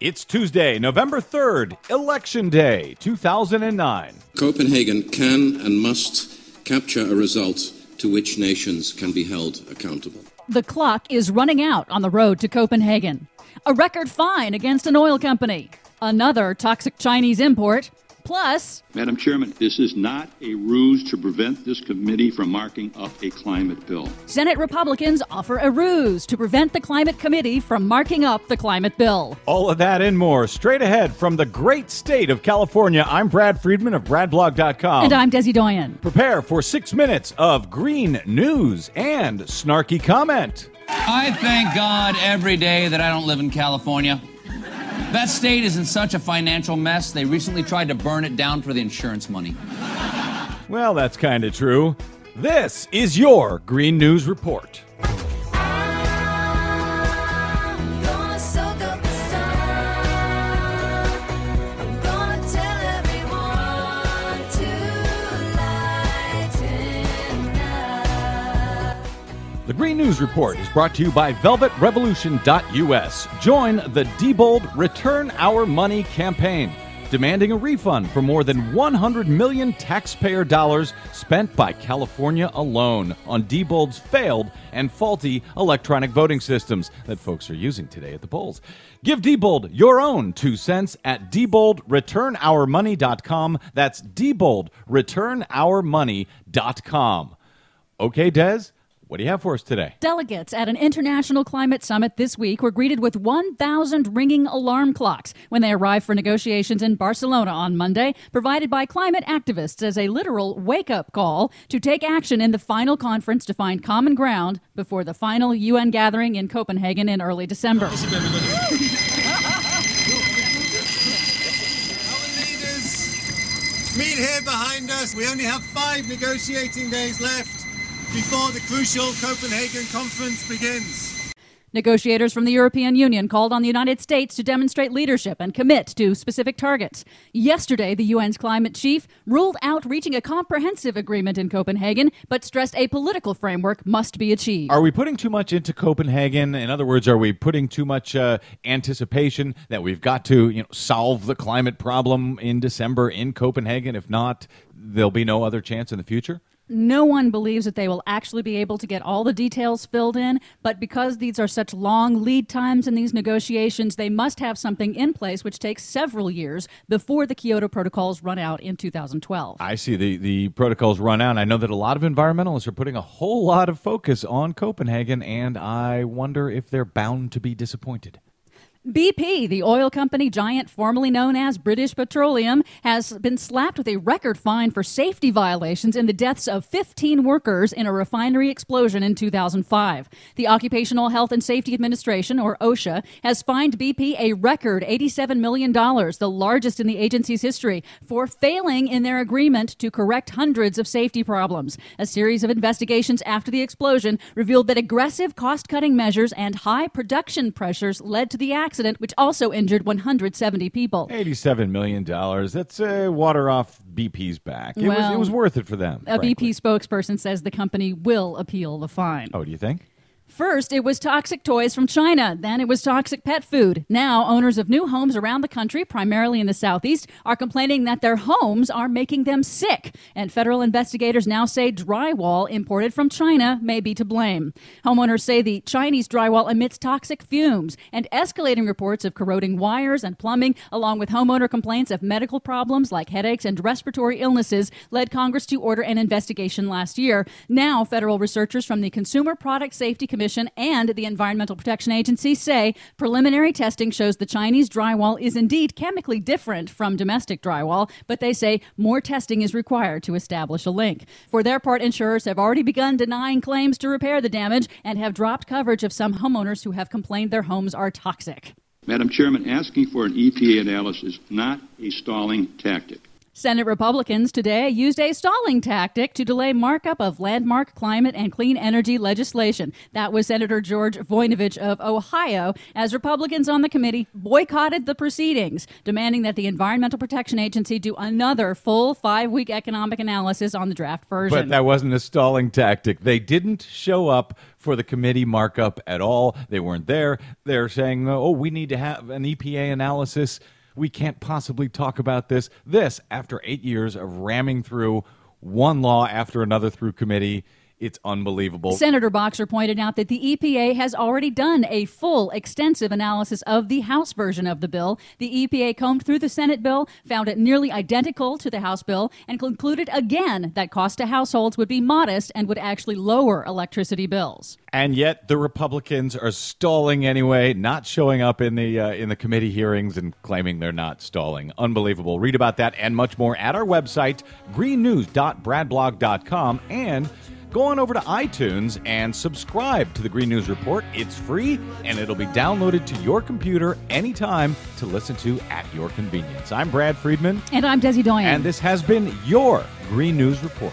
It's Tuesday, November 3rd, Election Day, 2009. Copenhagen can and must capture a result to which nations can be held accountable. The clock is running out on the road to Copenhagen. A record fine against an oil company. Another toxic Chinese import. Plus, Madam Chairman, this is not a ruse to prevent this committee from marking up a climate bill. Senate Republicans offer a ruse to prevent the Climate Committee from marking up the climate bill. All of that and more straight ahead from the great state of California. I'm Brad Friedman of BradBlog.com. And I'm Desi Doyen. Prepare for six minutes of green news and snarky comment. I thank God every day that I don't live in California. That state is in such a financial mess, they recently tried to burn it down for the insurance money. Well, that's kind of true. This is your Green News Report. Green News Report is brought to you by VelvetRevolution.us. Join the Diebold Return Our Money campaign, demanding a refund for more than 100 million taxpayer dollars spent by California alone on Diebold's failed and faulty electronic voting systems that folks are using today at the polls. Give Diebold your own two cents at DieboldReturnOurMoney.com. That's DieboldReturnOurMoney.com. Okay, Des, what do you have for us today? Delegates at an international climate summit this week were greeted with 1,000 ringing alarm clocks when they arrived for negotiations in Barcelona on Monday, provided by climate activists as a literal wake up call to take action in the final conference to find common ground before the final UN gathering in Copenhagen in early December. Meet here behind us. We only have five negotiating days left before the crucial Copenhagen conference begins. Negotiators from the European Union called on the United States to demonstrate leadership and commit to specific targets. Yesterday, the UN's climate chief ruled out reaching a comprehensive agreement in Copenhagen, but stressed a political framework must be achieved. Are we putting too much into Copenhagen? In other words, are we putting too much uh, anticipation that we've got to, you know, solve the climate problem in December in Copenhagen? If not, there'll be no other chance in the future. No one believes that they will actually be able to get all the details filled in, but because these are such long lead times in these negotiations, they must have something in place which takes several years before the Kyoto protocols run out in 2012. I see the the protocols run out. I know that a lot of environmentalists are putting a whole lot of focus on Copenhagen, and I wonder if they're bound to be disappointed. BP, the oil company giant formerly known as British Petroleum, has been slapped with a record fine for safety violations in the deaths of 15 workers in a refinery explosion in 2005. The Occupational Health and Safety Administration, or OSHA, has fined BP a record $87 million, the largest in the agency's history, for failing in their agreement to correct hundreds of safety problems. A series of investigations after the explosion revealed that aggressive cost cutting measures and high production pressures led to the accident, which also injured 170 people. Eighty-seven million dollars. That's uh, water off BP's back. It was it was worth it for them. A frankly. BP spokesperson says the company will appeal the fine. Oh, do you think? First, it was toxic toys from China. Then it was toxic pet food. Now, owners of new homes around the country, primarily in the southeast, are complaining that their homes are making them sick. And federal investigators now say drywall imported from China may be to blame. Homeowners say the Chinese drywall emits toxic fumes and escalating reports of corroding wires and plumbing, along with homeowner complaints of medical problems like headaches and respiratory illnesses, led Congress to order an investigation last year. Now, federal researchers from the Consumer Product Safety Commission and the Environmental Protection Agency say preliminary testing shows the Chinese drywall is indeed chemically different from domestic drywall, but they say more testing is required to establish a link. For their part, insurers have already begun denying claims to repair the damage and have dropped coverage of some homeowners who have complained their homes are toxic. Madam Chairman, asking for an EPA analysis is not a stalling tactic. Senate Republicans today used a stalling tactic to delay markup of landmark climate and clean energy legislation. That was Senator George Voinovich of Ohio, as Republicans on the committee boycotted the proceedings, demanding that the Environmental Protection Agency do another full five week economic analysis on the draft version. But that wasn't a stalling tactic. They didn't show up for the committee markup at all. They weren't there. They're saying, oh, we need to have an EPA analysis. We can't possibly talk about this. This, after eight years of ramming through one law after another through committee, it's unbelievable. Senator Boxer pointed out that the EPA has already done a full, extensive analysis of the House version of the bill. The EPA combed through the Senate bill, found it nearly identical to the House bill, and concluded again that cost to households would be modest and would actually lower electricity bills. and yet the Republicans are stalling anyway, not showing up in the uh, in the committee hearings and claiming they're not stalling. Unbelievable. Read about that and much more at our website greennews.bradblog.com and go on over to iTunes and subscribe to the Green News Report. It's free and it'll be downloaded to your computer anytime to listen to at your convenience. I'm Brad Friedman And I'm Desi Doyen. and this has been your Green News Report.